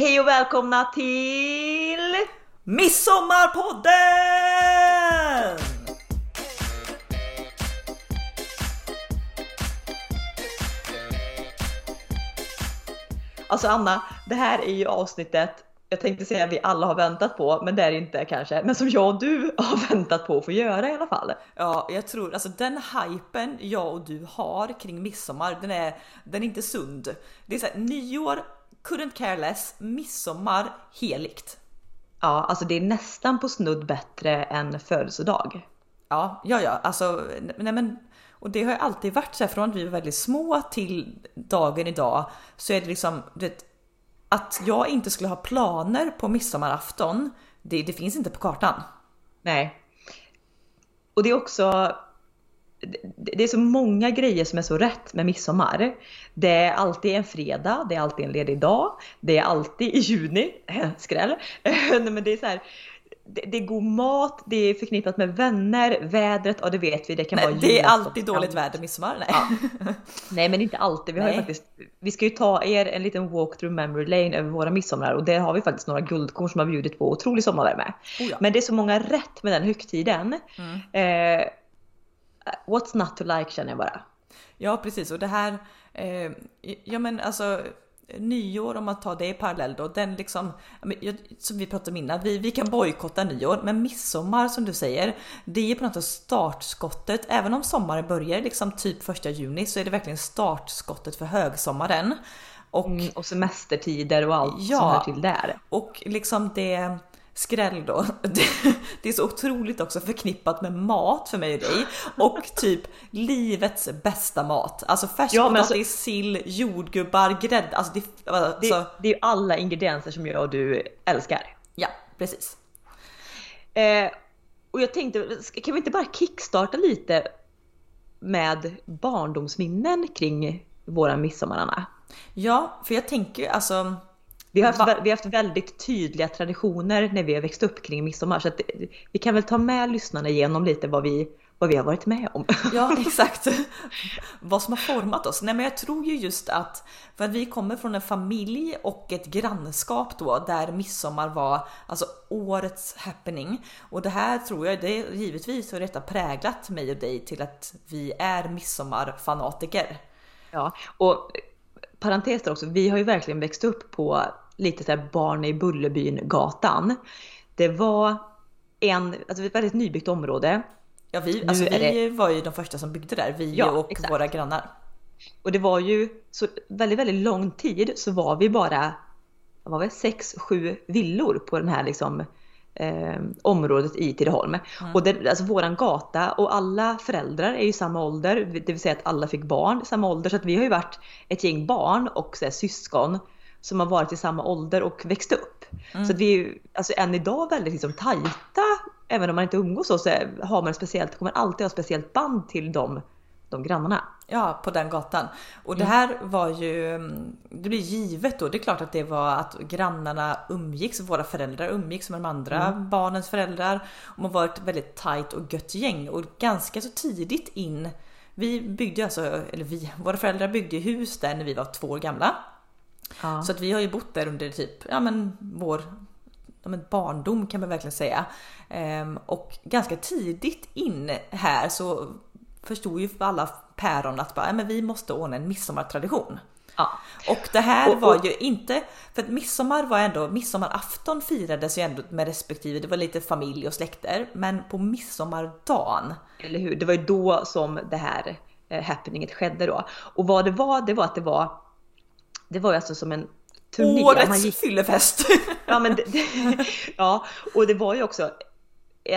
Hej och välkomna till Midsommarpodden! Alltså Anna, det här är ju avsnittet jag tänkte säga vi alla har väntat på, men det är det inte kanske. Men som jag och du har väntat på att få göra i alla fall. Ja, jag tror alltså den hypen jag och du har kring midsommar, den är, den är inte sund. Det är så här, nyår, couldn't care less, midsommar, heligt. Ja, alltså det är nästan på snudd bättre än födelsedag. Ja, ja, ja, alltså nej men och det har ju alltid varit så här från att vi var väldigt små till dagen idag så är det liksom, du vet, att jag inte skulle ha planer på midsommarafton, det, det finns inte på kartan. Nej. Och det är också det är så många grejer som är så rätt med midsommar. Det är alltid en fredag, det är alltid en ledig dag, det är alltid i juni, skräll. Men det är så här, det, det, är god mat, det är förknippat med vänner, vädret, och det vet vi, det kan nej, vara Det är alltid dåligt väder midsommar. Nej. Ja. nej men inte alltid. Vi, har faktiskt, vi ska ju ta er en liten walk through memory lane över våra midsommar och det har vi faktiskt några guldkorn som har bjudit på otrolig sommarvärme. Oh ja. Men det är så många rätt med den högtiden. Mm. Eh, what's not to like känner jag bara. Ja precis och det här, eh, ja men alltså nyår om man tar det i parallell då, den liksom, som vi pratade om innan, vi, vi kan bojkotta nyår, men midsommar som du säger, det är på något sätt startskottet. Även om sommaren börjar liksom typ första juni så är det verkligen startskottet för högsommaren. Och, mm, och semestertider och allt ja, som hör till där. Och liksom det skräll då. Det, är så otroligt också förknippat med mat för mig och dig och typ livets bästa mat. Alltså färskpotatis, alltså, sill, jordgubbar, grädde. Alltså det, alltså, det, det är ju alla ingredienser som jag och du älskar. Ja, precis. Eh, och jag tänkte, kan vi inte bara kickstarta lite med barndomsminnen kring våra midsommarna? Ja, för jag tänker alltså vi har, haft, vi har haft väldigt tydliga traditioner när vi har växt upp kring midsommar. Så att vi kan väl ta med lyssnarna igenom lite vad vi, vad vi har varit med om. Ja, exakt. vad som har format oss. Nej, men jag tror ju just att, för att vi kommer från en familj och ett grannskap då där midsommar var alltså årets happening. Och det här tror jag, det är givetvis har detta präglat mig och dig till att vi är midsommarfanatiker. Ja, och parentes också, vi har ju verkligen växt upp på lite såhär barn i Bullerbyn gatan. Det var en, alltså ett väldigt nybyggt område. Ja, vi, alltså, vi det... var ju de första som byggde där, vi ja, och exakt. våra grannar. Och det var ju så väldigt, väldigt lång tid så var vi bara, vad var det, sex, sju villor på den här liksom eh, området i Tidaholm. Mm. Och det, alltså våran gata och alla föräldrar är ju samma ålder, det vill säga att alla fick barn i samma ålder. Så att vi har ju varit ett gäng barn och så här, syskon som har varit i samma ålder och växt upp. Mm. Så att vi är alltså, än idag väldigt liksom, tajta. Även om man inte umgås så, så har man speciellt, kommer alltid ha speciellt band till de, de grannarna. Ja, på den gatan. Och det mm. här var ju, det blir givet då, det är klart att det var att grannarna umgicks, våra föräldrar umgicks med de andra mm. barnens föräldrar. Och man var ett väldigt tajt och gött gäng och ganska så tidigt in vi byggde alltså, eller vi, våra föräldrar byggde hus där när vi var två år gamla. Ja. Så att vi har ju bott där under typ, ja men vår ja, men barndom kan man verkligen säga. Ehm, och ganska tidigt in här så förstod ju alla päron att bara, men vi måste ordna en midsommartradition. Ja. Och det här och, och, var ju inte, för att midsommar var ändå, midsommarafton firades ju ändå med respektive, det var lite familj och släkter, men på midsommardagen. Eller hur, det var ju då som det här eh, happeninget skedde då. Och vad det var, det var att det var, det var ju alltså som en turné. Årets gick... fyllefest! ja, men det, det, ja, och det var ju också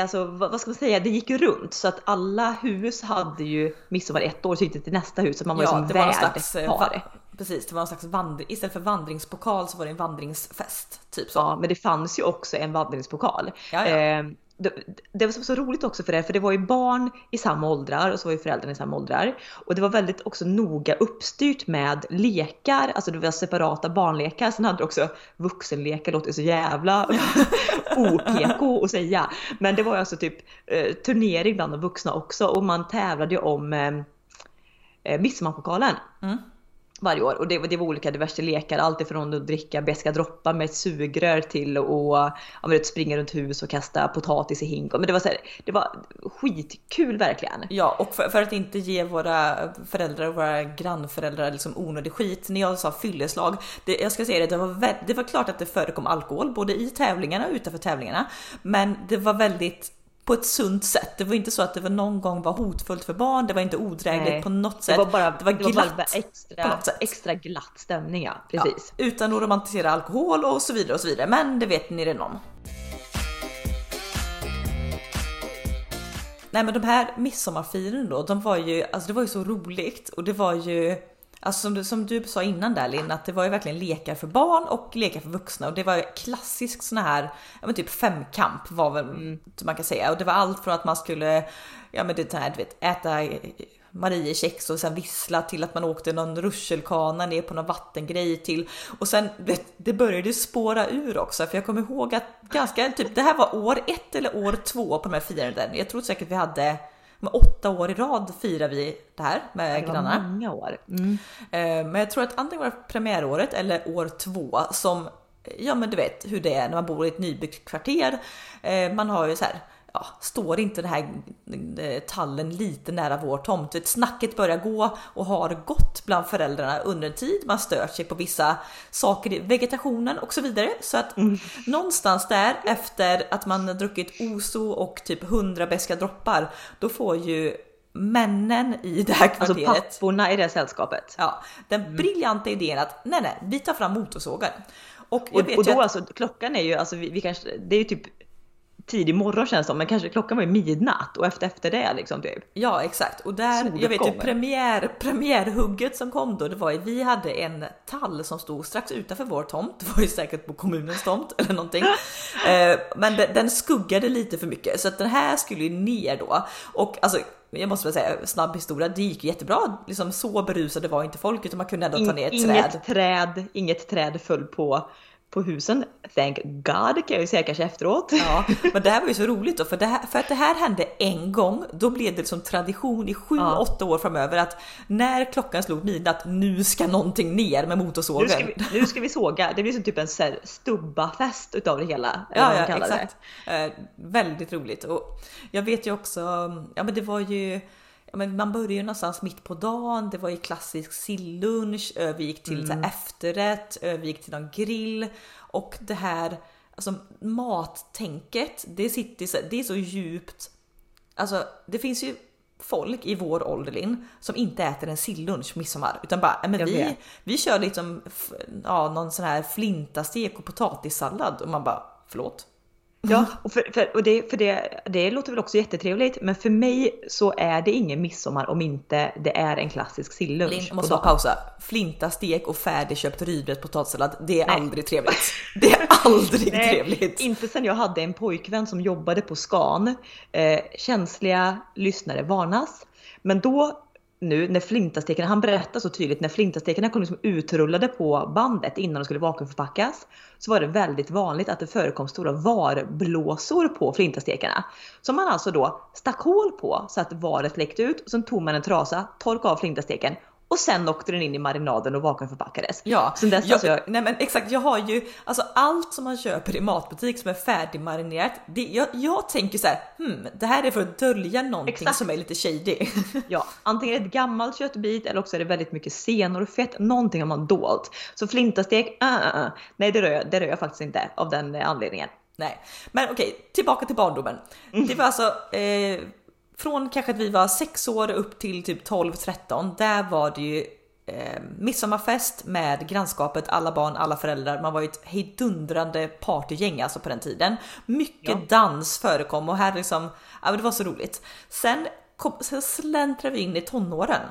alltså vad ska man säga, det gick ju runt så att alla hus hade ju midsommar ett år så gick det till nästa hus så man var ja, liksom värd slags, eh, par. Precis, det var en slags vandring, istället för vandringspokal så var det en vandringsfest. Typ så. Ja, men det fanns ju också en vandringspokal. Ja, ja. Eh, det, det, var så roligt också för det, för det var ju barn i samma åldrar och så var ju föräldrarna i samma åldrar. Och det var väldigt också noga uppstyrt med lekar, alltså det var separata barnlekar. Sen hade du också vuxenlekar, låter så jävla OPK att säga. Men det var ju alltså typ eh, turnering bland de vuxna också och man tävlade ju om eh, eh midsommarpokalen. Mm varje år. Och det, det var olika diverse lekar, alltifrån att dricka beska droppar med ett sugrör till att ja, vet, springa runt hus och kasta potatis i hink. Men det var, så här, det var skitkul verkligen. Ja, och för, för, att inte ge våra föräldrar och våra grannföräldrar liksom onödig skit. När jag sa fylleslag, det, jag ska säga det, det var, det var klart att det förekom alkohol både i tävlingarna och utanför tävlingarna. Men det var väldigt på ett sunt sätt. Det var inte så att det var någon gång var hotfullt för barn. Det var inte odrägligt Nej, på något sätt. Det var bara, det var glatt var extra, på något sätt. extra glatt stämning. Ja, precis. Ja, utan att romantisera alkohol och så vidare och så vidare. Men det vet ni redan om. Nej men de här midsommarfiren då, de var ju, alltså det var ju så roligt och det var ju Alltså som du, som du sa innan där Linn, att det var ju verkligen lekar för barn och lekar för vuxna och det var ju klassisk sån här, ja men typ femkamp var väl mm. man kan säga och det var allt från att man skulle, ja men det här du vet, äta Mariekex och sen vissla till att man åkte någon rutschkana ner på någon vattengrej till och sen vet, det började spåra ur också för jag kommer ihåg att ganska typ det här var år ett eller år två på de här firandena. Jag tror säkert vi hade med åtta år i rad firar vi det här med det grannar. många år. Mm. Eh, men jag tror att antingen var det premiäråret eller år två som, ja men du vet hur det är när man bor i ett nybyggt kvarter. Eh, man har ju så här ja, står inte den här eh, tallen lite nära vår tomt? Snacket börjar gå och har gått bland föräldrarna under en tid. Man stör sig på vissa saker i vegetationen och så vidare. Så att mm. någonstans där efter att man druckit Oso och typ 100 beska droppar, då får ju männen i det här alltså kvarteret. Alltså papporna i det sällskapet. Ja, den mm. briljanta idén att nej, nej, vi tar fram motorsågen. Och, och, och då att, alltså, klockan är ju, alltså vi, vi kanske, det är ju typ tidig morgon känns det som, men kanske klockan var ju midnatt och efter, efter det liksom typ. Ja exakt och där, jag vet ju premiär, premiärhugget som kom då, det var ju vi hade en tall som stod strax utanför vår tomt, det var ju säkert på kommunens tomt eller någonting. eh, men den, den skuggade lite för mycket så att den här skulle ju ner då och alltså jag måste väl säga snabb historia, det gick jättebra. Liksom så berusade var inte folk utan man kunde ändå ta ner ett inget träd. träd. Inget träd föll på på husen. Thank God kan jag ju säga kanske efteråt. Ja, men det här var ju så roligt då för, det här, för att det här hände en gång. Då blev det som tradition i 7-8 ja. år framöver att när klockan slog midnatt, nu ska någonting ner med motorsågen. Nu ska vi, nu ska vi såga. Det blir som typ en stubbafest utav det hela. Ja, ja exakt. Eh, väldigt roligt och jag vet ju också, ja men det var ju ja, men man började ju någonstans mitt på dagen. Det var ju klassisk sillunch, övergick till mm. efterrätt, övergick till någon grill och det här alltså mattänket. Det sitter det är så djupt. Alltså, det finns ju folk i vår ålder som inte äter en sillunch midsommar utan bara men vi, vi kör liksom ja, någon sån här flintastek och potatissallad och man bara förlåt Ja, och, för, för, och det, för det, det låter väl också jättetrevligt, men för mig så är det ingen midsommar om inte det är en klassisk sillunch. Linn, måste pausa. Flinta, stek och färdigköpt rivrätt potatissallad, det är Nej. aldrig trevligt. Det är aldrig Nej, trevligt. Inte sen jag hade en pojkvän som jobbade på Scan. Eh, känsliga lyssnare varnas. Men då nu när flintastekarna, han berättar så tydligt, när flintastekarna kom liksom utrullade på bandet innan de skulle vakuumförpackas så var det väldigt vanligt att det förekom stora varblåsor på flintastekarna. Som man alltså då stack hål på så att varet läckte ut och sen tog man en trasa, torkade av flintasteken och sen åkte den in i marinaden och vakuumförpackades. Ja, sen dess jag, alltså jag... nej men exakt. Jag har ju alltså allt som man köper i matbutik som är färdigmarinerat. Det, jag, jag tänker så här, hmm, det här är för att dölja någonting exakt. som är lite shady. ja, antingen ett gammalt köttbit eller också är det väldigt mycket senor och fett. Någonting har man dolt. Så flintastek, uh, uh, uh. nej det rör, jag, det rör jag faktiskt inte av den anledningen. Nej, men okej, tillbaka till barndomen. Mm. Det var alltså eh, från kanske att vi var sex år upp till typ 12-13, där var det ju eh, midsommarfest med grannskapet, alla barn, alla föräldrar. Man var ju ett hejdundrande partygäng alltså på den tiden. Mycket ja. dans förekom och här liksom, ja det var så roligt. Sen, kom, sen släntrade vi in i tonåren.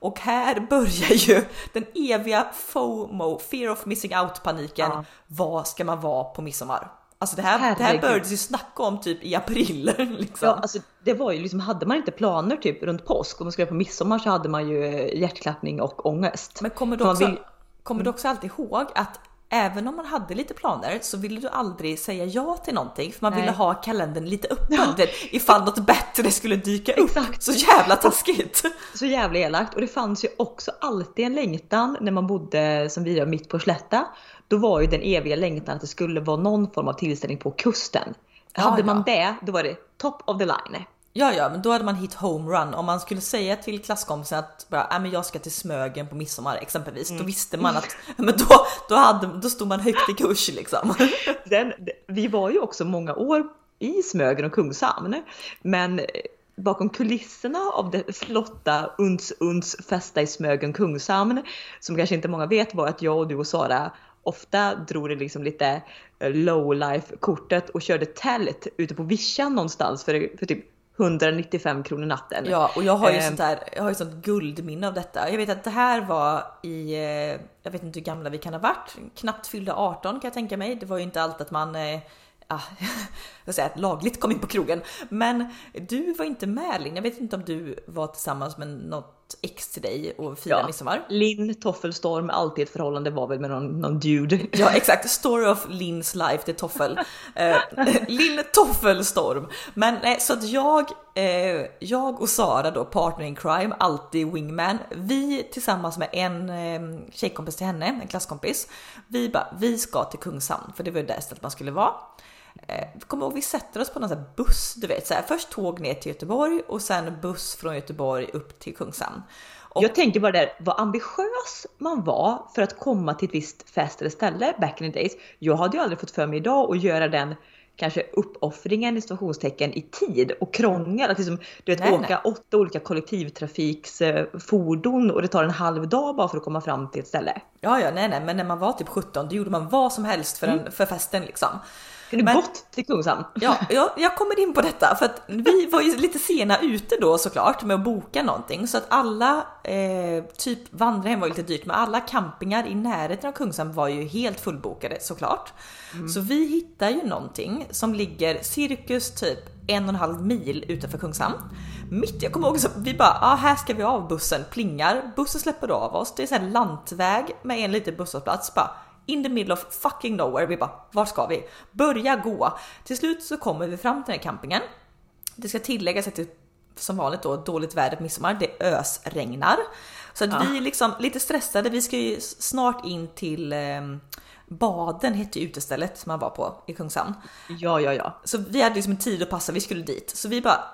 Och här börjar ju den eviga FOMO, fear of missing out paniken. Ja. Vad ska man vara på midsommar? Alltså det här, det här började ju snacka om typ i april. Liksom. Ja, alltså det var ju liksom, hade man inte planer typ runt påsk, om man skulle på midsommar så hade man ju hjärtklappning och ångest. Men kommer du också, vill... kommer du också alltid ihåg att även om man hade lite planer så ville du aldrig säga ja till någonting för man Nej. ville ha kalendern lite öppen ja. ifall något bättre skulle dyka upp. Exakt. Så jävla taskigt! Så jävla elakt. Och det fanns ju också alltid en längtan när man bodde som vi gör mitt på Slätta. Då var ju den eviga längtan att det skulle vara någon form av tillställning på kusten. Ja, Hade ja. man det, då var det top of the line. Ja, ja, men då hade man hit homerun. Om man skulle säga till klasskompisen att bara, äh, men jag ska till Smögen på midsommar exempelvis, då visste man att men då, då, hade, då stod man högt i kurs liksom. Den, vi var ju också många år i Smögen och Kungshamn. Men bakom kulisserna av det flotta Uns Uns festa i Smögen Kungshamn, som kanske inte många vet var att jag och du och Sara ofta drog det liksom lite low life kortet och körde tält ute på vischan någonstans för, för typ 195 kronor natten. Ja, och jag har ju Ehm. sånt där, jag har ju sånt guldminne av detta. Jag vet att det här var i, eh, jag vet inte hur gamla vi kan ha varit, knappt fyllda 18 kan jag tänka mig. Det var ju inte alltid att man eh, ah, jag säga, lagligt kom in på krogen. Men du var inte med Linn. Jag vet inte om du var tillsammans med något ex till dig och firade Ja. midsommar. Linn Toffelstorm, alltid ett förhållande var väl med någon, någon dude. Ja exakt, story of Linns life, det är Toffel. Eh, Linn Toffelstorm. Men nej, så att jag, eh, jag och Sara då, partner in crime, alltid wingman. Vi tillsammans med en eh, tjejkompis till henne, en klasskompis. Vi bara, vi ska till Kungshamn, för det var ju där stället man skulle vara. Eh, kommer ihåg, vi sätter oss på någon sån här buss, du vet, så här, först tåg ner till Göteborg och sen buss från Göteborg upp till Kungshamn. Och- Jag tänker bara där, vad ambitiös man var för att komma till ett visst fest eller ställe back in the days. Jag hade ju aldrig fått för mig idag att göra den kanske uppoffringen i situationstecken i tid och krångel. Att liksom, du vet, Nej, åka nej. åtta olika kollektivtrafiksfordon och det tar en halv dag bara för att komma fram till ett ställe. Ja, ja, nej, nej, men när man var typ 17, då gjorde man vad som helst för, en, för festen liksom. Kan du Men- gått till Kungshamn? Ja, jag, jag kommer in på detta för att vi var ju lite sena ute då såklart med att boka någonting så att alla, eh, typ vandrarhem var ju lite dyrt men alla campingar i närheten av Kungshamn var ju helt fullbokade såklart. Så vi hittar ju någonting som ligger cirkus typ en och en halv mil utanför Kungshamn. Mitt, jag kommer ihåg så vi bara, ah, här ska vi av bussen, plingar, bussen släpper av oss, det är här lantväg med en liten busshållplats bara in the middle of fucking nowhere. Vi bara, var ska vi? Börja gå. Till slut så kommer vi fram till den här campingen. Det ska tilläggas att det som vanligt då dåligt väder på midsommar. Det ösregnar. Så att vi är liksom lite stressade. Vi ska ju snart in till eh, Baden hette ju utestället som man var på i Kungshamn. Ja, ja, ja. Så vi hade liksom en tid att passa, vi skulle dit. Så vi bara,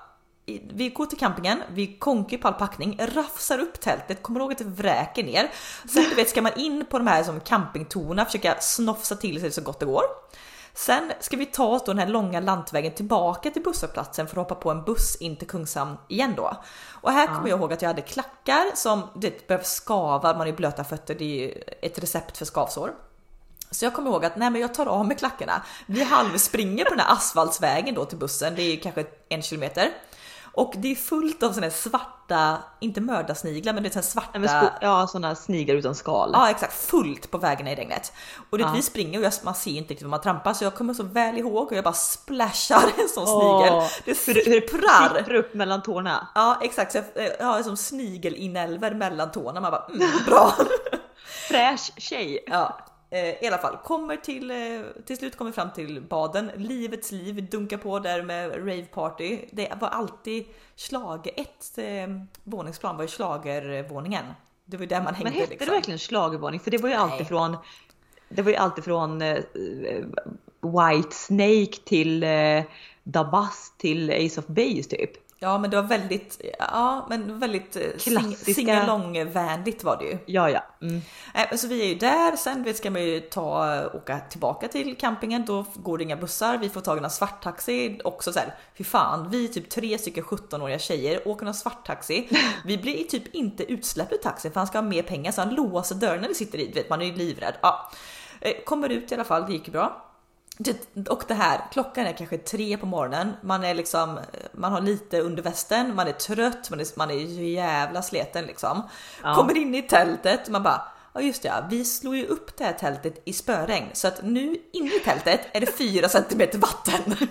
vi går till campingen, vi konkar på all packning, rafsar upp tältet, kommer ihåg att det vräker ner. Sen du vet ska man in på de här som campingtorna, försöka snofsa till sig så gott det går. Sen ska vi ta oss då den här långa lantvägen tillbaka till busshållplatsen för att hoppa på en buss in till Kungshamn igen då. Och här kommer jag ihåg att jag hade klackar som det behöver skava, man ju blöta fötter, det är ju ett recept för skavsår. Så jag kommer ihåg att nej men jag tar av mig klackarna. Vi halvspringer på den här asfaltsvägen då till bussen, det är kanske en kilometer. Och det är fullt av såna här svarta, inte mördarsniglar men det är svarta Nej, ja, sådana sniglar utan skal. Ja exakt, fullt på vägarna i regnet. Och det, Ja. vi springer och jag, man ser inte riktigt var man trampar så jag kommer så väl ihåg och jag bara splashar en sån snigel. Åh, Det hur, det- sipprar. sipprar upp mellan tårna. Ja exakt, så jag, jag har som snigelinälvor mellan tårna. Man bara mm, bra. Fräsch tjej. Ja, eh, i alla fall kommer till, eh, till slut kommer fram till baden. Livets liv dunkar på där med rave party. Det var alltid slager, ett eh, våningsplan var ju schlagervåningen. Det var ju där man hängde Men hette liksom. det verkligen schlagervarning? För det var ju Nej. alltid från Det var ju alltid från eh, White Snake till eh, Dabas till Ace of Base typ. Ja men det var väldigt, ja men väldigt eh, Klassiska- singalong-vänligt var det ju. Ja, ja. Mm. Men så vi är ju där, sen ska man ju ta, åka tillbaka till campingen, då går det inga bussar, vi får tag i en svarttaxi, också så här, fy fan, vi är typ tre stycken 17-åriga tjejer, åker någon svarttaxi, vi blir typ inte utsläppta ur taxin för han ska ha mer pengar så han låser dörren när vi sitter i, vet man är ju livrädd. Ja. Eh, Kommer ut i alla fall, det gick ju bra. Det- Och det här, klockan är kanske tre på morgonen, man är liksom, man har lite under västen, man är trött, man är, man är jävla sleten liksom. Ja. Kommer in i tältet, man bara, ja just det, ja, vi slår ju upp det här tältet i spöregn så att nu inne i tältet är det fyra centimeter vatten.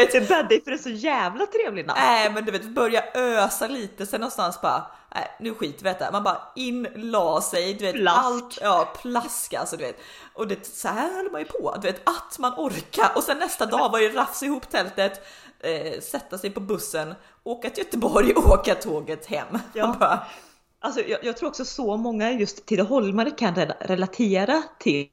Vet, det bäddar för en så jävla trevlig natt. Nej men du vet, börja ösa lite, sen någonstans bara, nej nu skiter vi detta. Man bara in, la sig, du vet Plask. allt, ja plask alltså du vet. Och det, så här höll man ju på, du vet att man orkar. Och sen nästa dag var det rafsa ihop tältet, eh, sätta sig på bussen, åka till Göteborg åka tåget hem. Ja. Bara, Alltså, jag, jag tror också så många just Tidaholmare kan rela- relatera till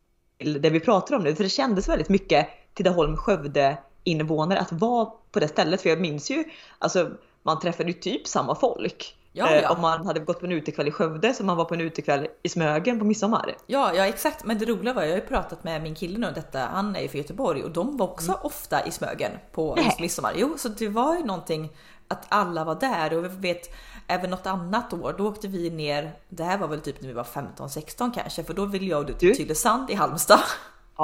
det vi pratar om nu. För det kändes väldigt mycket Tidaholm, Skövde invånare att vara på det stället. För jag minns ju, alltså man träffade ju typ samma folk. Ja, Eh, ja. Om man hade gått på en utekväll i Skövde som man var på en utekväll i Smögen på midsommar. Ja, ja exakt. Men det roliga var, jag har ju pratat med min kille nu om detta, han är ju från Göteborg och de var också ofta i Smögen på Nej. midsommar. Jo, så det var ju någonting att alla var där och vi vet även något annat år, då åkte vi ner, det här var väl typ när vi var 15-16 kanske, för då ville jag till Du? Tylösand i Halmstad.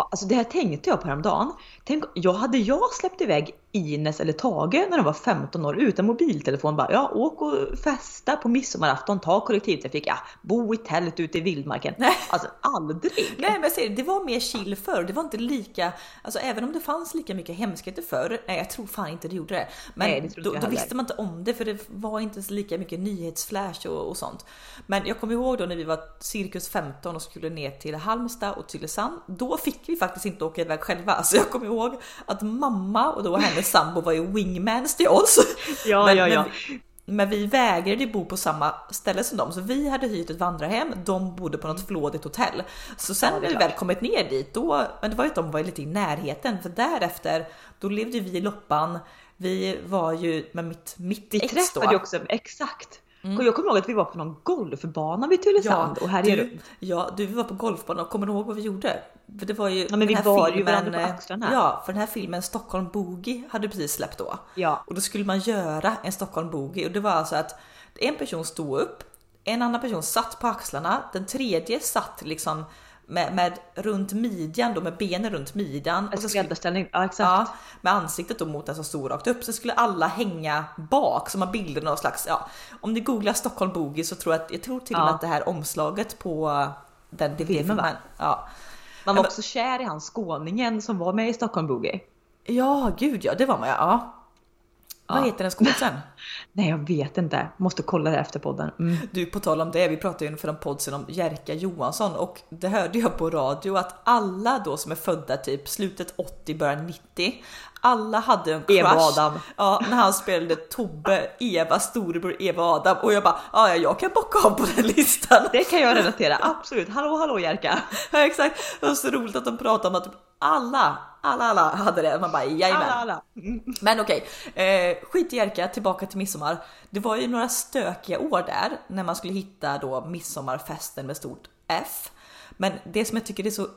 Alltså det här tänkte jag på häromdagen. Tänk, jag hade jag släppt iväg Ines eller Tage när de var 15 år utan mobiltelefon bara ja, åk och festa på midsommarafton, ta kollektivtrafik, ja, bo i tält ute i vildmarken. Nej. Alltså aldrig! Nej men jag säger, det var mer chill förr, det var inte lika, alltså även om det fanns lika mycket hemskheter förr, nej jag tror fan inte det gjorde det. Men Nej, det då, då visste man inte om det för det var inte lika mycket nyhetsflash och, och sånt. Men jag kommer ihåg då när vi var cirkus 15 och skulle ner till Halmstad och Tylösand, då fick vi faktiskt inte åka iväg själva. Så jag kommer ihåg att mamma och då hennes sambo var ju wingmans till oss. Ja, men, ja, ja. Men, vi- men vi vägrade ju bo på samma ställe som dem, så vi hade hyrt ett vandrarhem. De bodde på något flådigt hotell. Så sen Ja, när vi väl kommit ner dit, då, men det var ju att de var lite i närheten, för därefter, då levde vi i Loppan. Vi var ju med mitt, mitt Vi ex träffade då. ju också, exakt. Och jag kommer ihåg att vi var på någon golfbana vid Tylösand och här du, ja, du var på golfbanan och kommer du ihåg vad vi gjorde? För det var ju men vi bar ju filmen, varandra på axlarna. Ja, för den här filmen Stockholm Boogie hade precis släppt då. Ja. Och då skulle man göra en Stockholm Boogie och det var alltså att en person stod upp, en annan person satt på axlarna, den tredje satt liksom med, med runt midjan då med benen runt midjan. En skräddarställning, ja exakt. ja, med ansiktet då mot den som stod rakt upp. Så skulle alla hänga bak så man bildade någon slags, ja, om ni googlar Stockholm Boogie så tror jag att, jag tror till och med Ja. att det här omslaget på den DVD-filmen, va? ja. Man var också kär i han skåningen som var med i Stockholm Boogie. Ja, gud ja, det var man ja. ja. Vad heter den skådisen? Nej jag vet inte, måste kolla det efter podden. Mm. Du, på tal om det, vi pratade ju för en podd sedan om Jerka Johansson och det hörde jag på radio att alla då som är födda typ slutet 80, början 90, alla hade en crush. Eva Adam. Ja, när han spelade Tobbe, Eva, storebror Eva Adam och jag bara, ja, ja, jag kan bocka av på den listan. Det kan jag relatera, absolut. Hallå hallå Jerka! Ja, exakt. Det var så roligt att de pratade om att alla, alla, alla hade det. Man bara, jajamän. Alla alla! Mm. Men okej, eh, skit i Jerka, tillbaka till midsommar. Det var ju några stökiga år där när man skulle hitta då midsommarfesten med stort F. Men det som jag tycker är så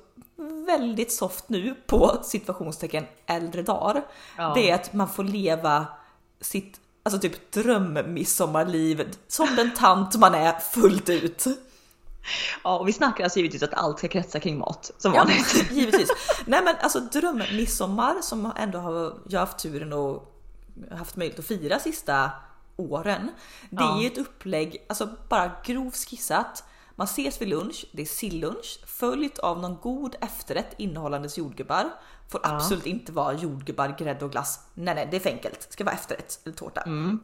väldigt soft nu på situationstecken äldre dagar, Ja. det är att man får leva sitt alltså typ drömmmidsommarliv som den tant man är fullt ut. Ja, och vi snackar alltså givetvis att allt ska kretsa kring mat som Ja, vanligt. givetvis. Nej men alltså drömmidsommar som ändå har jag haft turen och haft möjlighet att fira sista åren. Det är Ja. ju ett upplägg, alltså bara grovt skissat. Man ses vid lunch, det är sillunch följt av någon god efterrätt innehållandes jordgubbar. Får Ja. absolut inte vara jordgubbar, grädde och glass. Nej, nej, det är för enkelt. Det ska vara efterrätt eller tårta. Mm.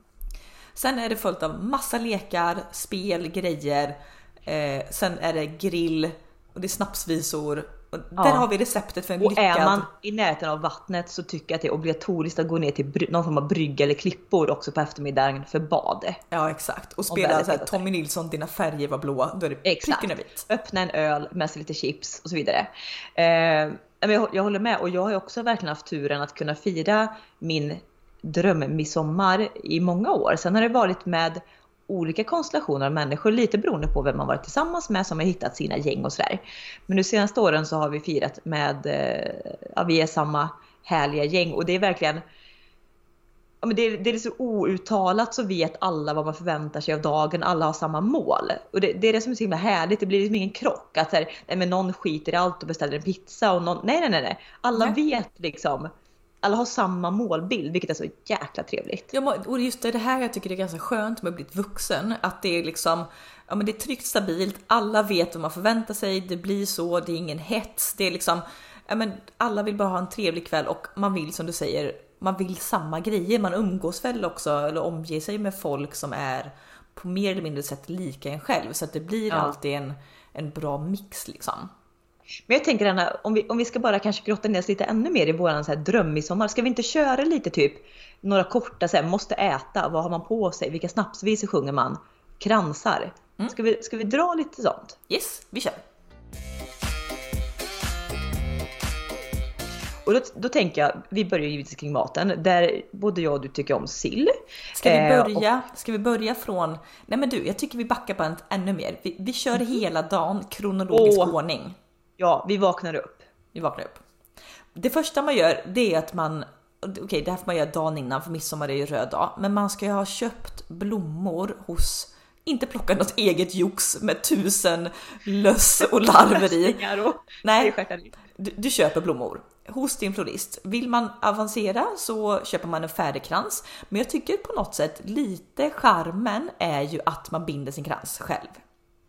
Sen är det följt av massa lekar, spel, grejer. Eh, sen är det grill och det är snapsvisor. Och Ja. Där har vi receptet för en Och lyckad... är man i närheten av vattnet så tycker jag att det är obligatoriskt att gå ner till någon form av brygga eller klippor också på eftermiddagen för bad. Ja exakt. Och spela så här. Tommy Nilsson, dina färger var blåa. Då är det Exakt. pricken är vit. Öppna en öl med sig lite chips och så vidare. Eh, jag, jag håller med och jag har ju också verkligen haft turen att kunna fira min drömmidsommar i många år. Sen har det varit med olika konstellationer av människor, lite beroende på vem man varit tillsammans med som har hittat sina gäng och sådär. Men de senaste åren så har vi firat med, eh, ja vi är samma härliga gäng och det är verkligen Ja, men det, är, det är så outtalat så vet alla vad man förväntar sig av dagen, alla har samma mål. Och det, det är det som är så himla härligt, det blir liksom ingen krock. Att så här, nej, men någon skiter i allt och beställer en pizza och någon, nej nej nej, nej. Alla Nej. vet liksom, alla har samma målbild vilket är så jäkla trevligt. Ja, och just det det här jag tycker det är ganska skönt med att bli vuxen. Att det är liksom, ja men det är tryggt, stabilt, alla vet vad man förväntar sig, det blir så, det är ingen hets, det är liksom, ja men alla vill bara ha en trevlig kväll och man vill som du säger man vill samma grejer. Man umgås väl också eller omger sig med folk som är på mer eller mindre sätt lika en själv så att det blir Ja. alltid en, en bra mix liksom. Men jag tänker Anna, om vi, om vi ska bara kanske grotta ner oss lite ännu mer i våran så här drömmidsommar. Ska vi inte köra lite typ några korta så här, måste äta, vad har man på sig, vilka snapsvisor sjunger man, kransar. Ska, vi, ska vi dra lite sånt? Yes, vi kör! Och då, då tänker jag, vi börjar givetvis kring maten, där både jag och du tycker om sill. Ska vi Eh, börja, ska vi börja från, nej men du jag tycker vi backar bandet ännu mer. Vi, vi kör hela dagen kronologisk Åh. ordning. Ja, vi vaknar upp. Vi vaknar upp. Det första man gör det är att man, okej det här får man göra dagen innan för midsommar är ju röd dag, men man ska ju ha köpt blommor hos inte plocka något eget jox med tusen löss och larver i. Nej, du, du köper blommor hos din florist. Vill man avancera så köper man en färdig krans. Men jag tycker på något sätt lite charmen är ju att man binder sin krans själv.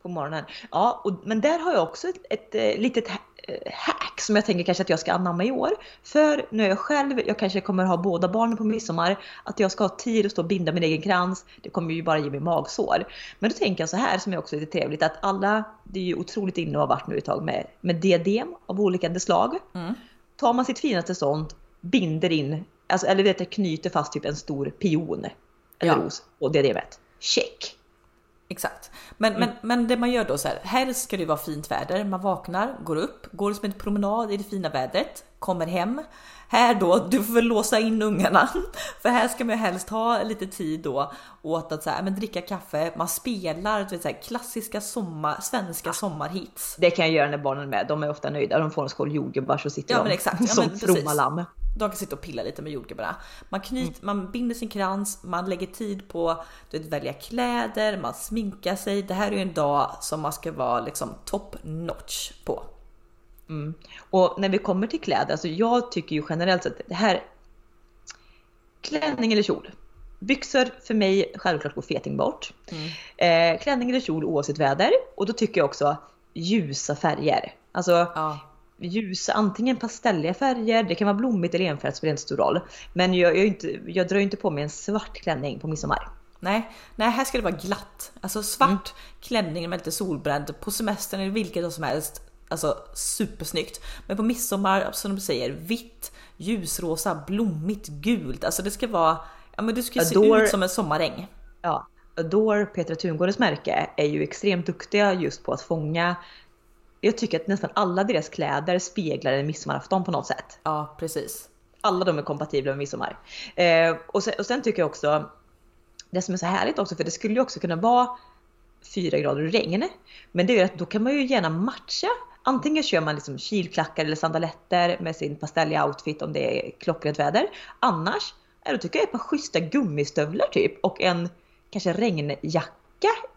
På morgonen. Ja, och, men där har jag också ett, ett, eh, litet eh, hack som jag tänker kanske att jag ska anamma i år. För nu är jag själv, jag kanske kommer ha båda barnen på midsommar, att jag ska ha tid att stå och binda min egen krans. Det kommer ju bara ge mig magsår. Men då tänker jag så här som är också lite trevligt att alla, det är ju otroligt inne och har varit nu ett tag med, med diadem av olika slag. Mm. Tar man sitt finaste sånt, binder in, alltså, eller vet jag, knyter fast typ en stor pion eller Ja. ros på diademet. Check! Exakt. Men, men, men det man gör då så här, helst ska det vara fint väder. Man vaknar, går upp, går som en promenad i det fina vädret, kommer hem. Här då, du får väl låsa in ungarna. För här ska man ju helst ha lite tid då åt att så här, men dricka kaffe, man spelar du vet, så här, klassiska sommar, svenska sommarhits. Det kan jag göra när barnen är med. De är ofta nöjda. De får en skål jordgubbar så sitter Ja, de exakt. Ja, som fromma lamm. De kan sitta och pilla lite med jordgubbarna. Man, knyt, man binder sin krans, man lägger tid på vet, välja kläder, man sminkar sig. Det här är ju en dag som man ska vara liksom top notch på. Och när vi kommer till kläder, alltså jag tycker ju generellt sett det här klänning eller kjol. Byxor för mig självklart går feting bort. Eh, klänning eller kjol oavsett väder. Och då tycker jag också ljusa färger. Alltså Ja, ljusa, antingen pastelliga färger, det kan vara blommigt eller enfärgat spelar inte stor roll. Men jag, jag, inte, jag drar ju inte på mig en svart klänning på midsommar. nej, nej, här ska det vara glatt. Alltså svart klänning med lite solbränd på semestern eller vilket dag som helst. Alltså supersnyggt. Men på midsommar, som de säger, vitt, ljusrosa, blommigt, gult. Alltså det ska vara, ja men du ska se Adore- ut som en sommaräng. Ja, Adore, Petra Tungårdens märke, är ju extremt duktiga just på att fånga jag tycker att nästan alla deras kläder speglar en midsommarafton på något sätt. Ja, precis. Alla de är kompatibla med midsommar. Eh, och, sen, och sen tycker jag också, det som är så härligt också, för det skulle ju också kunna vara 4 grader och regn. Men det är att då kan man ju gärna matcha. Antingen kör man liksom kilklackar eller sandaletter med sin pastelliga outfit om det är klockrent väder. Annars, då tycker jag ett par schyssta gummistövlar typ och en kanske regnjacka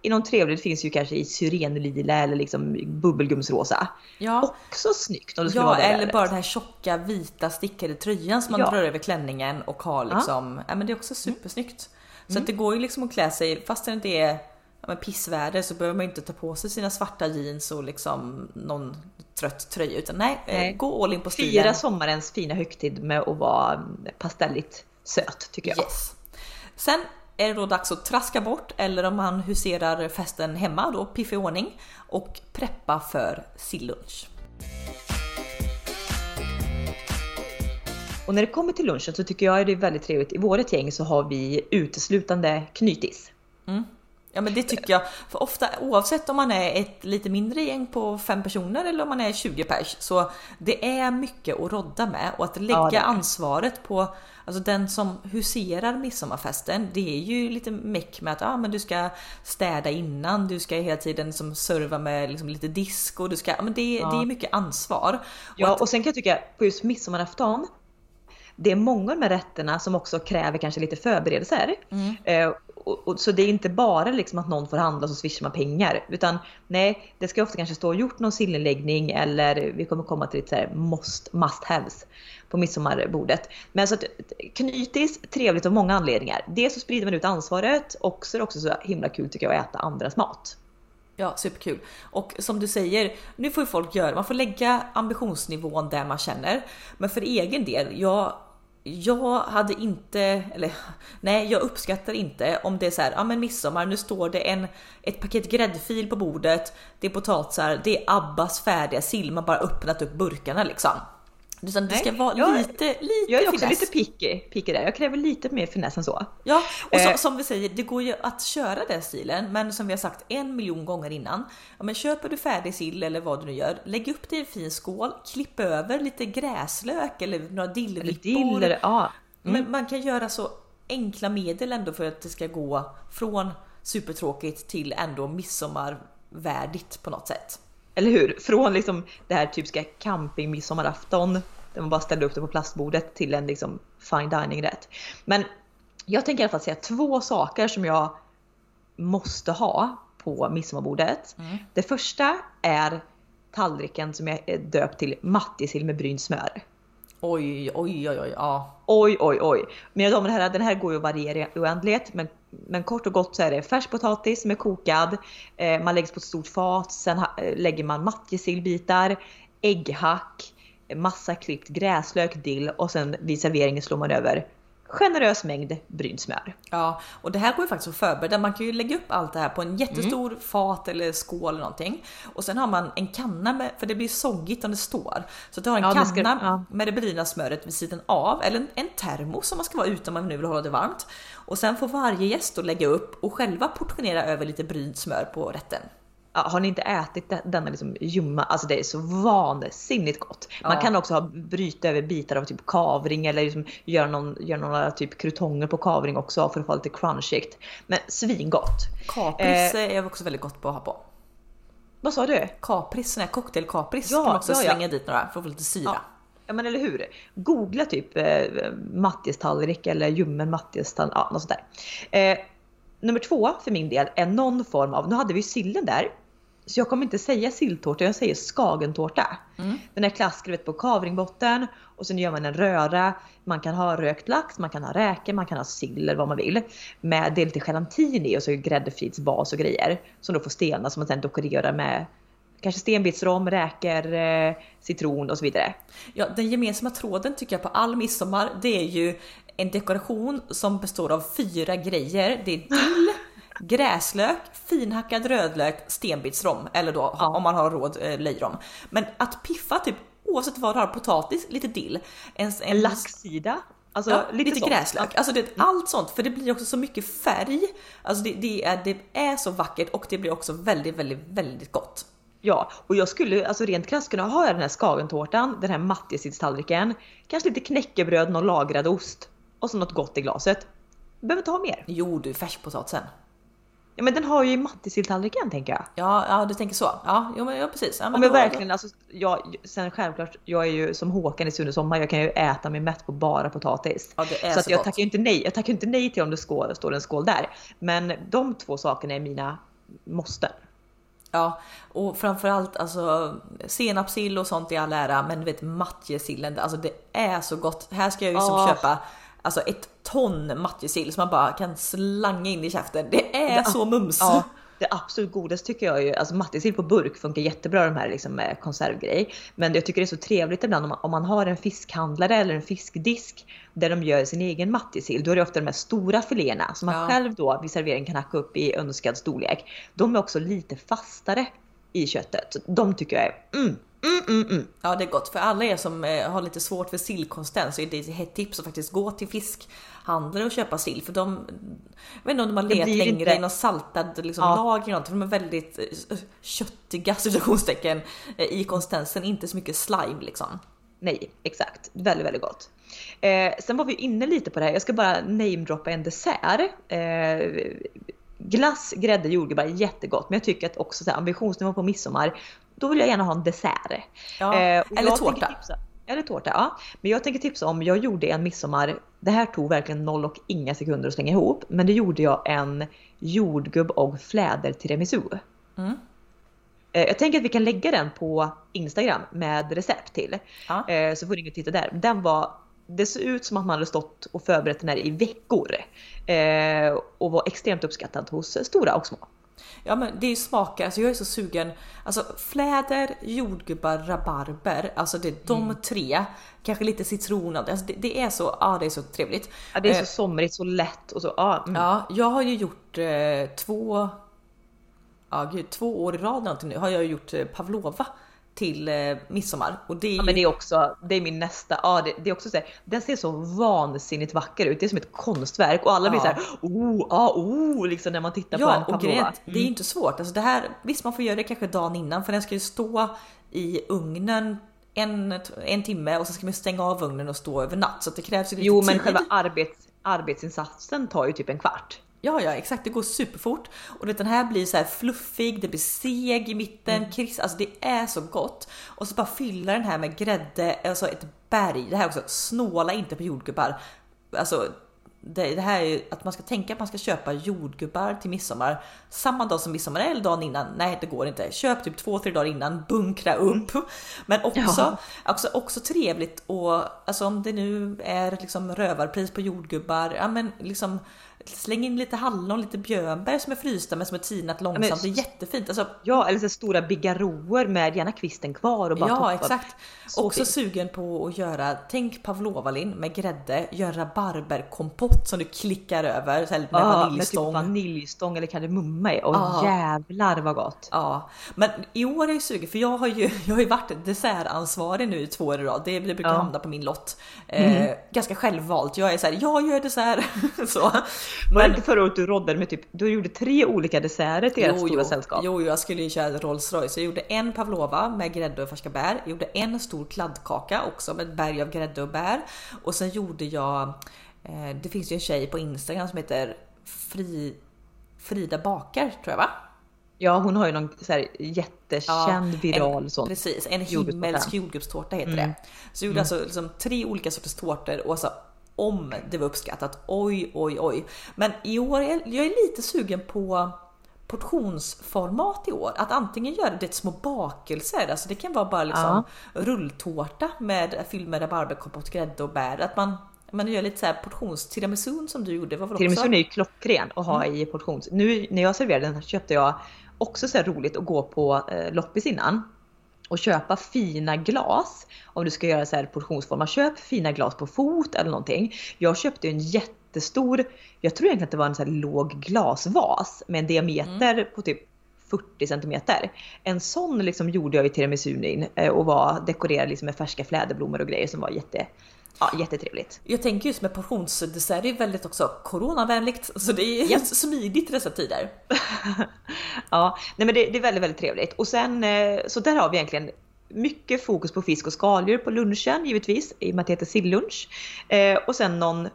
i någon trevlig, det finns ju kanske i syrenlila eller liksom bubbelgumsrosa. Ja, Också snyggt om det skulle ja vara det eller vädret. bara den här tjocka vita stickade tröjan som man Ja. drar över klänningen och har liksom, ja, men det är också supersnyggt. Så Mm. att det går ju liksom att klä sig, fast det inte är ja, pissväder så behöver man inte ta på sig sina svarta jeans och liksom någon trött tröja utan nej, eh, Nej. gå all in på stilen. Fira sommarens fina högtid med att vara pastelligt söt tycker jag. Yes. Sen är det då dags att traska bort eller om man huserar festen hemma då, piff i ordning och preppa för sillunch. Och när det kommer till lunchen så tycker jag det är väldigt trevligt. I vårt gäng så har vi uteslutande knytis. Ja men det tycker jag, för ofta oavsett om man är ett lite mindre gäng på fem personer eller om man är 20 pers så det är mycket att rodda med och att lägga Ja, ansvaret på alltså den som huserar midsommarfesten. Det är ju lite meck med att ah, men du ska städa innan, du ska hela tiden som serva med liksom lite disk och du ska, ja, men det, Ja. det är mycket ansvar. Och Ja att- och sen kan jag tycka på just midsommarafton det är många av de här rätterna som också kräver kanske lite förberedelser. Mm. Eh, och, och, så det är inte bara liksom att någon får handla så swishar man pengar. Utan nej, det ska ofta kanske stå gjort någon sillinläggning eller vi kommer komma till lite så här must, must haves på midsommarbordet. Men så att knytis, trevligt av många anledningar. Dels så sprider man ut ansvaret och så är det också så himla kul tycker jag att äta andras mat. Ja, superkul. Och som du säger, nu får ju folk göra, man får lägga ambitionsnivån där man känner. Men för egen del, jag jag hade inte, eller nej jag uppskattar inte om det är så här, ja men midsommar, nu står det en, ett paket gräddfil på bordet, det är potatisar, det är Abbas färdiga sill, man bara öppnat upp burkarna liksom. Utan det ska vara jag, lite, lite Jag är också finess. lite picky, picky där. Jag kräver lite mer finess än så. Ja, och så, Eh. som vi säger, det går ju att köra den stilen, men som vi har sagt en miljon gånger innan. Ja, men köper du färdig sill eller vad du nu gör, lägg upp det i en fin skål, klipp över lite gräslök eller några Eller dillvippor. dill eller, ja. Men man kan göra så enkla medel ändå för att det ska gå från supertråkigt till ändå midsommarvärdigt på något sätt. Eller hur? Från liksom det här typiska camping midsommarafton där man bara ställer upp det på plastbordet till en liksom fine dining rätt. Men jag tänker i alla fall säga två saker som jag måste ha på midsommarbordet. Det första är tallriken som jag är döpt till mattissill med brynt smör. Oj, oj, oj, oj, ja. Oj, oj, oj. Mina damer och herrar, den här går ju att variera i oändlighet. Men, men kort och gott så är det färskpotatis som är kokad. Eh, man läggs på ett stort fat. Sen ha, eh, lägger man matjessillbitar, ägghack, massa klippt gräslök, dill och sen vid serveringen slår man över generös mängd brynt smör. Ja, och det här går ju faktiskt att förbereda. Man kan ju lägga upp allt det här på en jättestor Mm. fat eller skål eller någonting. Och sen har man en kanna med, för det blir soggigt om det står. Så du har en Ja, kanna ska- ja. med det bruna smöret vid sidan av, eller en, en termos om man ska vara ute om man nu vill hålla det varmt. Och sen får varje gäst då lägga upp och själva portionera över lite brynt smör på rätten. Ja, har ni inte ätit de- denna liksom ljumma, alltså det är så vansinnigt gott. Man Ja. kan också ha, bryta över bitar av typ kavring eller liksom göra, någon, göra några typ krutonger på kavring också för att få lite crunchigt. Men svingott. Kapris är också väldigt gott på att ha på. Vad sa du? Kapris, sån här cocktailkapris Ja, kan man också ja, ja. slänga dit några för att få lite syra. Ja. Ja men eller hur. Googla typ eh, matjestallrik eller ljummen matjestallrik, ja något sånt där. Eh, nummer två för min del är någon form av, nu hade vi ju sillen där. Så jag kommer inte säga silltårta, jag säger skagentårta. Den här klassiska vet, på kavringbotten och sen gör man en röra. Man kan ha rökt lax, man kan ha räkor, man kan ha sill eller vad man vill. Med det är lite gelatin i och så är gräddfilsbas och grejer. Som då får stelna som man sen dekorerar med kanske stenbitsrom, räkor, eh, citron och så vidare. Ja, den gemensamma tråden tycker jag på all midsommar, det är ju en dekoration som består av fyra grejer. Det är dill, gräslök, finhackad rödlök, stenbitsrom eller då om man har råd eh, löjrom. Men att piffa typ oavsett vad du har, potatis, lite dill, en, En laxsida. Alltså Ja, lite, lite, gräslök. Alltså det, allt sånt, för det blir också så mycket färg. Alltså det, det, är, det är så vackert och det blir också väldigt, väldigt, väldigt gott. Ja, och jag skulle alltså rent krasst kunna ha den här skagentårtan, den här matjessillstallriken, kanske lite knäckebröd, någon lagrad ost och så något gott i glaset. Behöver inte ha mer. Jo du, färskpotatisen. Ja, men den har ju i matjessilltallriken tänker jag. Ja, ja, du tänker så. Ja, jo, men, ja precis. Ja, men då- verkligen, alltså, jag, sen självklart, jag är ju som Håkan i Sunne sommar, jag kan ju äta mig mätt på bara potatis. Ja, det är så att så jag gott. tackar inte nej, jag tackar inte nej till om det skål, står en skål där. Men de två sakerna är mina måsten. Ja, och framförallt alltså senapssill och sånt i all ära, men du vet matjessillen, alltså det är så gott. Här ska jag ju som Åh. köpa alltså ett ton matjessill som man bara kan slanga in i käften. Det är Det- så mums! Ja, det absolut godaste tycker jag ju, alltså matjessill på burk funkar jättebra de här liksom med konservgrej. Men jag tycker det är så trevligt ibland om man, om man har en fiskhandlare eller en fiskdisk där de gör sin egen matjessill. Då är det ofta de här stora filéerna som man Ja. själv då vid servering kan hacka upp i önskad storlek. De är också lite fastare i köttet. De tycker jag är mm, mm, mm, mm. Ja det är gott. För alla er som eh, har lite svårt för sillkonsistens så är det ett tips att faktiskt gå till fiskhandlare och köpa sill. För de, jag vet inte om de har blir längre inte- i någon saltad liksom, Ja. lager eller något. för De är väldigt eh, köttiga citationstecken eh, i konsistensen, inte så mycket slime liksom. Nej, exakt. Väldigt, väldigt gott. Eh, sen var vi inne lite på det här. Jag ska bara namedroppa en dessert. Eh, glass, grädde, jordgubbar, jättegott. Men jag tycker att också så här, ambitionsnivå på midsommar, då vill jag gärna ha en dessert. Ja, och eller tårta. Tipsa, eller tårta, ja. Men jag tänker tipsa om, jag gjorde en midsommar, det här tog verkligen noll och inga sekunder att slänga ihop. Men det gjorde jag en jordgubb och fläder tiramisu. Mm. Eh, Jag tänker att vi kan lägga den på Instagram med recept till. Ja. Eh, Så får ni titta där. Den var, det såg ut som att man hade stått och förberett den här i veckor. Eh, Och var extremt uppskattad hos stora och små. Ja men det är ju smaker, alltså jag är så sugen. Alltså fläder, jordgubbar, rabarber, alltså det är de Mm. tre. Kanske lite citron, alltså det, det är så, ja det är så trevligt. Ja, det är så Eh, somrigt, så lätt och så, ja. Mm. Ja, jag har ju gjort eh, två, ja gud, två år i rad någonting nu har jag gjort eh, pavlova till eh, midsommar. Och det är, Ja, ju, men det är också, det är min nästa, ja det, det är också så här, den ser så vansinnigt vacker ut. Det är som ett konstverk och alla blir Ja. så här, oh, ja, oh, liksom när man tittar på en Ja, och grejen, det är ju inte svårt. Alltså det här, visst man får göra det kanske dagen innan för den ska ju stå i ugnen en, en timme och så ska man stänga av ugnen och stå över natt så det krävs ju lite Jo men tid. själva arbets, arbetsinsatsen tar ju typ en kvart. Ja, ja exakt, det går superfort och den här blir så här fluffig, det blir seg i mitten, Mm. kris, alltså det är så gott. Och så bara fylla den här med grädde, alltså ett berg. Det här också, snåla inte på jordgubbar. Alltså det, det här är ju att man ska tänka att man ska köpa jordgubbar till midsommar samma dag som midsommar eller dagen innan. Nej, det går inte. Köp typ två, tre dagar innan, bunkra upp. Men också, Ja. också, också trevligt och alltså om det nu är liksom rövarpris på jordgubbar, ja men liksom släng in lite hallon, lite björnbär som är frysta men som är tinat långsamt. men- det är jättefint. Alltså, Ja eller så stora bigarroer med gärna kvisten kvar och bara ja, toppa. exakt. Så Också fint. sugen på att göra, tänk pavlovalin med grädde, gör rabarberkompott som du klickar över så här, med Ja, med typ vaniljstång. vaniljstång eller kardemumma i. Och Ja. jävlar vad gott. Ja, men i år är jag sugen för jag har ju, jag har ju varit dessertansvarig nu i två år i rad. Det, det brukar Ja. Mm. hamna på min lott. Eh, ganska självvalt. Jag är så här, jag gör dessert. så. Var det inte förra året du roddade med typ, du gjorde tre olika desserter till ert stora jo, sällskap? jo, jag skulle ju köra Rolls Royce. Jag gjorde en pavlova med grädde och färska bär. Jag gjorde en stor kladdkaka också med ett berg av grädde och bär. Och sen gjorde jag, eh, det finns ju en tjej på Instagram som heter Fri, Frida Bakar tror jag va? Ja hon har ju någon så här jättekänd viral en, sån. Precis, en himmelsk jordgubbstårta heter Mm. det. Så jag gjorde alltså liksom tre olika sorters tårtor och så om det var uppskattat. Oj, oj, oj. Men i år, är jag är lite sugen på portionsformat i år. Att antingen göra det små bakelser, alltså det kan vara bara liksom rulltårta med fylld med rabarberkompott, grädde och bär. Att man, man gör lite så här portions tiramisun som du gjorde. Var väl också? Tiramisun är ju klockren att ha Mm. i portions. Nu när jag serverade den köpte jag också så här roligt att gå på eh, loppis innan och köpa fina glas. Om du ska göra så här portionsformar, köp fina glas på fot eller någonting. Jag köpte en jättestor, jag tror egentligen att det var en så här låg glasvas med en diameter Mm. på typ 40 centimeter. En sån liksom gjorde jag i tiramisun in eh, och var dekorerad liksom med färska fläderblommor och grejer som var jätte, ja, jättetrevligt. Jag tänker just med portionsdessert, det är väldigt också coronavänligt. Så det är Japp. smidigt i dessa tider. Ja, nej men det, det är väldigt, väldigt trevligt. Och sen eh, så där har vi egentligen mycket fokus på fisk och skaldjur på lunchen givetvis i och med att det heter sillunch. Eh, och sen någon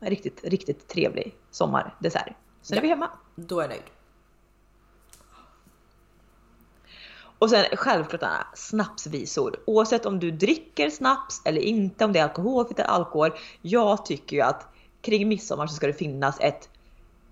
riktigt, riktigt trevlig sommardessert. Sen är vi hemma. Då är jag nöjd. Och sen självklart Anna, snapsvisor. Oavsett om du dricker snaps eller inte, om det är alkoholfritt eller alkohol. Jag tycker ju att kring midsommar så ska det finnas ett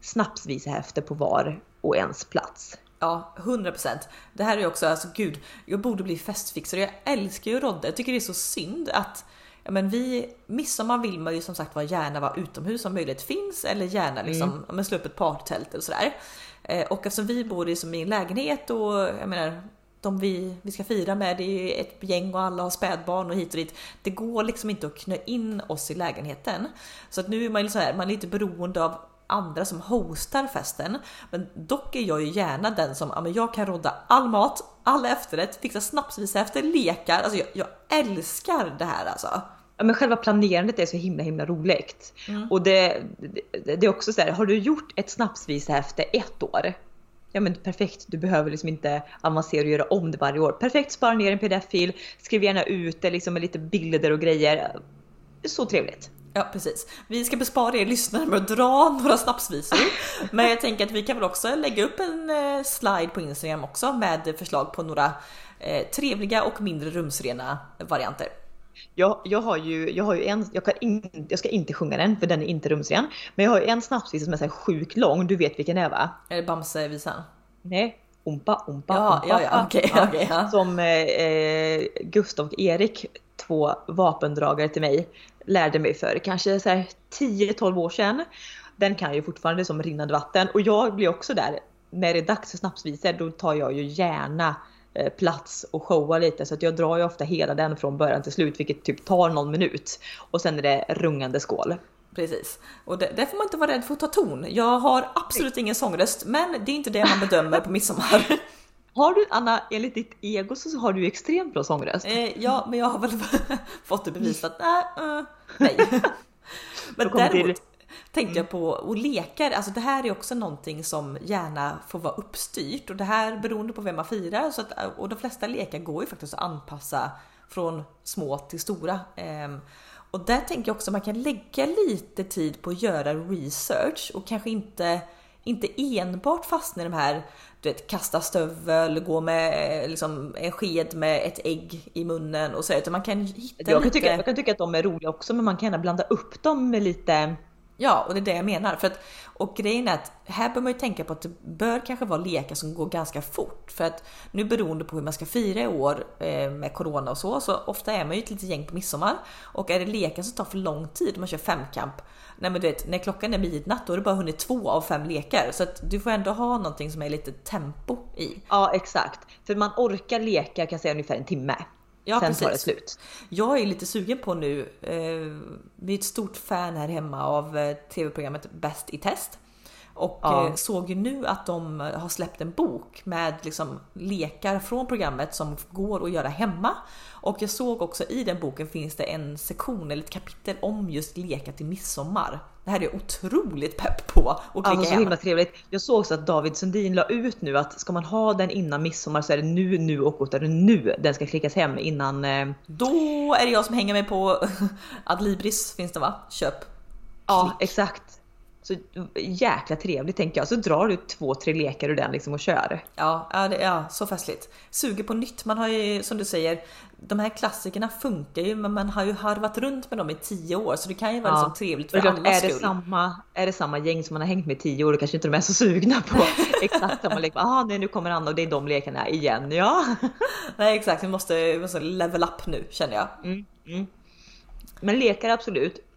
snapsvisehäfte på var och ens plats. Ja, 100%. Det här är ju också, alltså gud, jag borde bli festfixare. Jag älskar ju Rodde. Jag tycker det är så synd att ja, men vi, midsommar vill man ju som sagt var gärna vara utomhus om möjlighet finns eller gärna liksom, mm. slå upp ett partytält eller sådär. Eh, och eftersom vi bor i, som en lägenhet och jag menar de vi, vi ska fira med, det är ett gäng och alla har spädbarn och hit och dit. Det går liksom inte att knö in oss i lägenheten. Så att nu är man så här, man är lite beroende av andra som hostar festen. Men dock är jag ju gärna den som, ja men jag kan rodda all mat, all efterrätt, fixa snapsvisa efter lekar. Alltså jag, jag älskar det här alltså. Ja, men själva planerandet är så himla himla roligt. Mm. Och det, det, det är också så här, har du gjort ett snapsvisehäfte ett år? Ja men perfekt, du behöver liksom inte avancera och göra om det varje år. Perfekt, spara ner en pdf-fil, skriv gärna ut det liksom med lite bilder och grejer. Så trevligt. Ja precis. Vi ska bespara er lyssnare med att dra några snapsvisor. Men jag tänker att vi kan väl också lägga upp en eh, slide på Instagram också med förslag på några eh, trevliga och mindre rumsrena varianter. Jag, jag, har ju, jag har ju en, jag, kan in, jag ska inte sjunga den för den är inte rumsren. Men jag har ju en snapsvisa som är så här sjukt lång, du vet vilken det är va? Är det Bamsevisan? Nej, Ompa, Ompa, Ja, Ompa. ja, ja, okej, Ja. okej, ja. Som eh, Gustav och Erik, två vapendragare till mig, lärde mig för kanske så här 10-12 år sedan. den kan ju fortfarande som rinnande vatten. Och jag blir också där, när det är dags för snapsvisor då tar jag ju gärna plats och showa lite så att jag drar ju ofta hela den från början till slut vilket typ tar någon minut. Och sen är det rungande skål. Precis. Och det, där får man inte vara rädd för att ta ton. Jag har absolut ingen sångröst men det är inte det man bedömer på midsommar. Har du Anna, enligt ditt ego så har du extremt bra sångröst. Eh, ja, men jag har väl fått det bevisat. Äh, uh, nej. men däremot till... tänkte jag på, och lekar, alltså det här är också någonting som gärna får vara uppstyrt och det här beroende på vem man firar. Så att, och de flesta lekar går ju faktiskt att anpassa från små till stora. Eh, och där tänker jag också att man kan lägga lite tid på att göra research och kanske inte, inte enbart fastna i de här du vet, kasta stövel, gå med liksom, en sked med ett ägg i munnen och så. Utan man kan hitta jag kan, lite... tycka, jag kan tycka att de är roliga också men man kan gärna blanda upp dem med lite Ja, och det är det jag menar. För att, och grejen är att här bör man ju tänka på att det bör kanske vara lekar som går ganska fort. För att nu beroende på hur man ska fira i år eh, med corona och så, så ofta är man ju ett litet gäng på midsommar. Och är det lekar som tar för lång tid, man kör femkamp, nej men du vet, när klockan är midnatt då har du bara hunnit två av fem lekar. Så att du får ändå ha någonting som är lite tempo i. Ja exakt, för man orkar leka kan jag säga ungefär en timme. Ja, Sen precis. tar det slut. Jag är lite sugen på nu, eh, vi är ett stort fan här hemma av eh, tv-programmet Bäst i test. Och ja. eh, såg ju nu att de har släppt en bok med liksom lekar från programmet som går att göra hemma. Och jag såg också i den boken finns det en sektion eller ett kapitel om just lekar till midsommar. Det här är jag otroligt pepp på att klicka alltså, så himla trevligt. Jag såg också att David Sundin la ut nu att ska man ha den innan midsommar så är det nu, nu och åter nu den ska klickas hem innan. Eh... Då är det jag som hänger mig på Adlibris finns det va? Köp. Ja exakt. Så jäkla trevligt tänker jag. Så drar du två, tre lekar ur den liksom och kör. Ja, ja, det, ja, så festligt. Suger på nytt. Man har ju som du säger, de här klassikerna funkar ju men man har ju harvat runt med dem i tio år så det kan ju vara ja. liksom trevligt för allas är det skull. Samma, är det samma gäng som man har hängt med i tio år då kanske inte de är så sugna på exakt samma lek. Ah, nej, nu kommer Anna och det är de lekarna igen. Ja. nej exakt, vi måste, vi måste level up nu känner jag. Mm, mm. Men lekar absolut.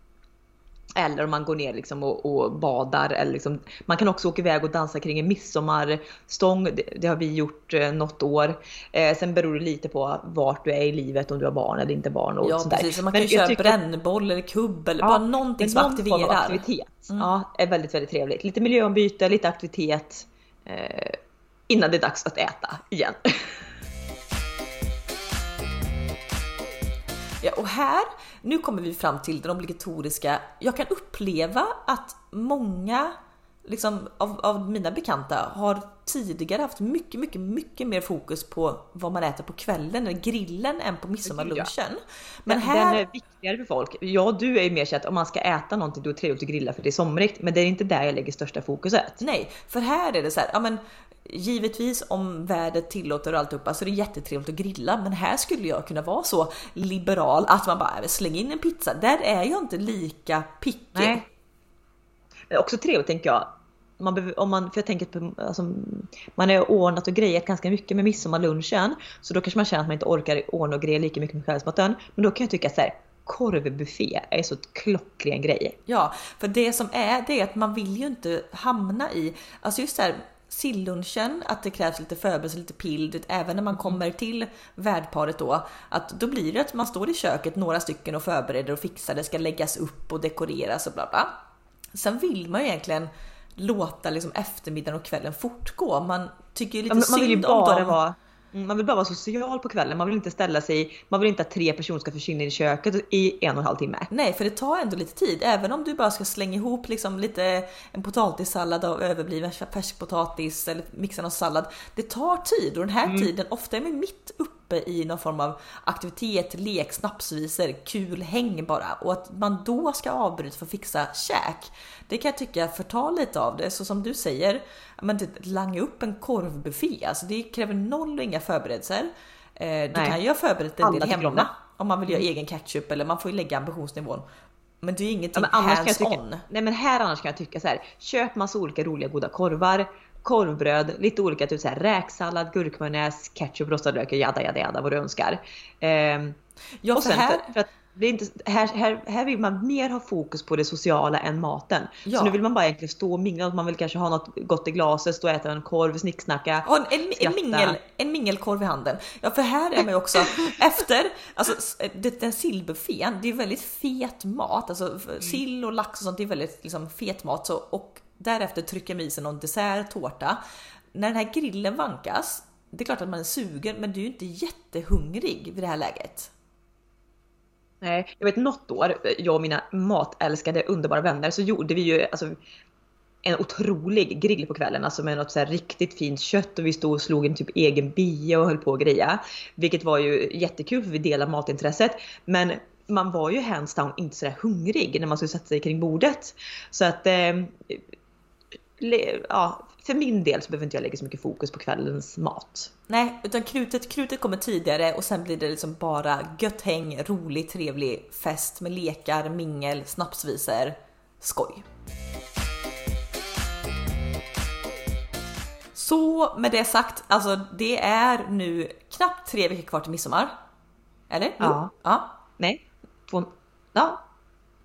Eller om man går ner liksom och, och, badar. Eller liksom, man kan också åka iväg och dansa kring en midsommarstång. Det, det har vi gjort eh, något år. Eh, sen beror det lite på vart du är i livet, om du har barn eller inte barn. Och ja sånt precis, där. man kan ju köra tycker... brännboll eller kubb eller ja, bara någonting som någon aktiverar. Form av aktivitet mm. ja, är väldigt, väldigt trevligt. Lite miljöombyte, lite aktivitet. Eh, innan det är dags att äta igen. Ja, och här, nu kommer vi fram till den obligatoriska. Jag kan uppleva att många liksom, av, av mina bekanta har tidigare haft mycket, mycket, mycket mer fokus på vad man äter på kvällen eller grillen än på midsommarlunchen. Men här... Den är viktigare för folk. Ja, du är ju mer så att om man ska äta någonting då är det trevligt att grilla för det är somrigt. Men det är inte där jag lägger största fokuset. Nej, för här är det så här, ja men Givetvis om vädret tillåter och alltihopa så är det jättetrevligt att grilla men här skulle jag kunna vara så liberal att man bara slänger in en pizza. Där är jag inte lika picky. Nej. Det är också trevligt tänker jag. Man behöver, om man, för jag tänker på, alltså, man har ordnat och grejat ganska mycket med midsommarlunchen så då kanske man känner att man inte orkar ordna och greja lika mycket med kvällsmaten. Men då kan jag tycka så här, korvbuffé är så klockren grej. Ja, för det som är det är att man vill ju inte hamna i, alltså just det här sillunchen, att det krävs lite förberedelse, lite pill, även när man kommer till värdparet då, att då blir det att man står i köket några stycken och förbereder och fixar, det ska läggas upp och dekoreras och bla bla. Sen vill man ju egentligen låta liksom eftermiddagen och kvällen fortgå. Man tycker ju lite man, synd vill ju bara om Vara Mm, man vill bara vara social på kvällen. Man vill inte ställa sig, man vill inte att tre personer ska försvinna i köket i en och en halv timme. Nej, för det tar ändå lite tid. Även om du bara ska slänga ihop liksom lite en potatissallad av överbliven färskpotatis eller mixa någon sallad. Det tar tid och den här mm. tiden, ofta är man mitt uppe i någon form av aktivitet, lek, snapsvisor, kul häng bara. Och att man då ska avbryta för att fixa käk. Det kan jag tycka förtar lite av det. Så som du säger, men det, langa upp en korvbuffé, alltså det kräver noll och inga förberedelser. Eh, du Nej. kan ju ha förberett en del hemma om man vill göra mm. egen ketchup eller man får ju lägga ambitionsnivån. Men det är ju ingenting ja, hands on. Nej men här annars kan jag tycka så här. Köp massa olika roliga goda korvar korvbröd, lite olika, typ så här, räksallad, gurkmajonnäs, ketchup, rostad lök, jada jada jada vad du önskar. Ehm, Ja, och sen här- för, för att det är inte, här, här, här vill man mer ha fokus på det sociala än maten. Ja. Så nu vill man bara egentligen stå och mingla, man vill kanske ha något gott i glaset, stå och äta en korv, snicksnacka. Och en, en, en, mingel, en mingelkorv i handen. Ja, för här är man ju också efter, alltså det, den sillbuffén, det är väldigt fet mat, alltså f- sill och lax och sånt, det är väldigt liksom, fet mat. Så, och därefter trycker man i sig någon dessert, tårta. När den här grillen vankas, det är klart att man är sugen, men du är ju inte jättehungrig vid det här läget. Nej, jag vet något år, jag och mina matälskade underbara vänner, så gjorde vi ju alltså, en otrolig grill på kvällen, alltså med något så här riktigt fint kött och vi stod och slog en typ egen bia och höll på att greja. Vilket var ju jättekul för vi delar matintresset. Men man var ju hands down inte sådär hungrig när man skulle sätta sig kring bordet. Så att, eh, ja, för min del så behöver inte jag lägga så mycket fokus på kvällens mat. Nej, utan krutet, krutet kommer tidigare och sen blir det liksom bara gött häng, rolig, trevlig fest med lekar, mingel, snapsvisor, skoj. Så med det sagt, alltså det är nu knappt tre veckor kvar till midsommar. Eller? Ja. Ja, Nej, två, ja.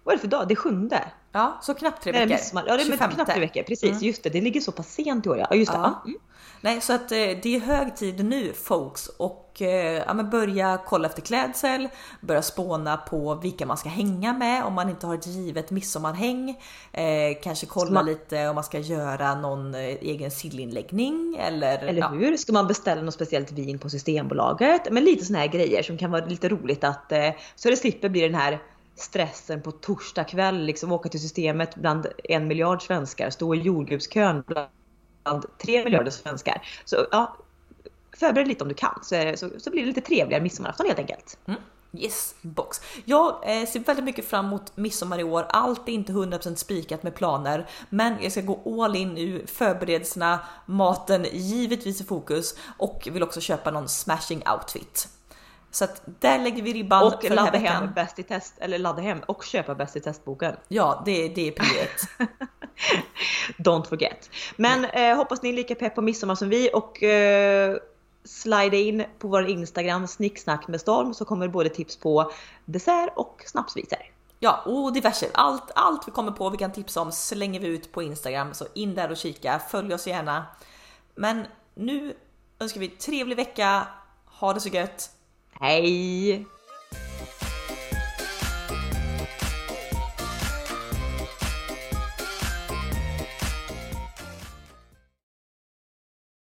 Vad är det för dag? Det är sjunde. Ja så knappt tre Nej, veckor. midsommar. Ja, det är 25. knappt tre veckor. Precis, just det. Det ligger så pass sent i år. Ja, just det. Ja. Mm. Nej, så att eh, det är hög tid nu folks och eh, ja, men börja kolla efter klädsel, börja spåna på vilka man ska hänga med om man inte har ett givet midsommarhäng. Eh, kanske kolla man- lite om man ska göra någon eh, egen sillinläggning eller, Eller ja. hur? Ska man beställa något speciellt vin på Systembolaget? Men lite såna här grejer som kan vara lite roligt att eh, så det slipper bli den här stressen på torsdag kväll liksom åka till systemet bland en miljard svenskar, stå i jordgubbskön bland tre miljarder svenskar. Så ja, förbered lite om du kan så, det- så, så blir det lite trevligare midsommarafton helt enkelt. Mm. Yes, box. Jag eh, ser väldigt mycket fram emot midsommar i år. Allt är inte 100% spikat med planer, men jag ska gå all in nu. Förberedelserna, maten givetvis i fokus och vill också köpa någon smashing outfit. Så att där lägger vi ribban Och för den här ladda veckan. hem bäst i test, eller ladda hem och köpa bäst i testboken. Ja, det, det är prio ett. Don't forget. Men eh, hoppas ni är lika pepp på midsommar som vi och eh, slida in på vår Instagram snicksnack med storm så kommer både tips på dessert och snapsvisor. Ja, och diverse. Allt, allt vi kommer på vi kan tipsa om slänger vi ut på Instagram, så in där och kika. Följ oss gärna. Men nu önskar vi trevlig vecka. Ha det så gött. Hej!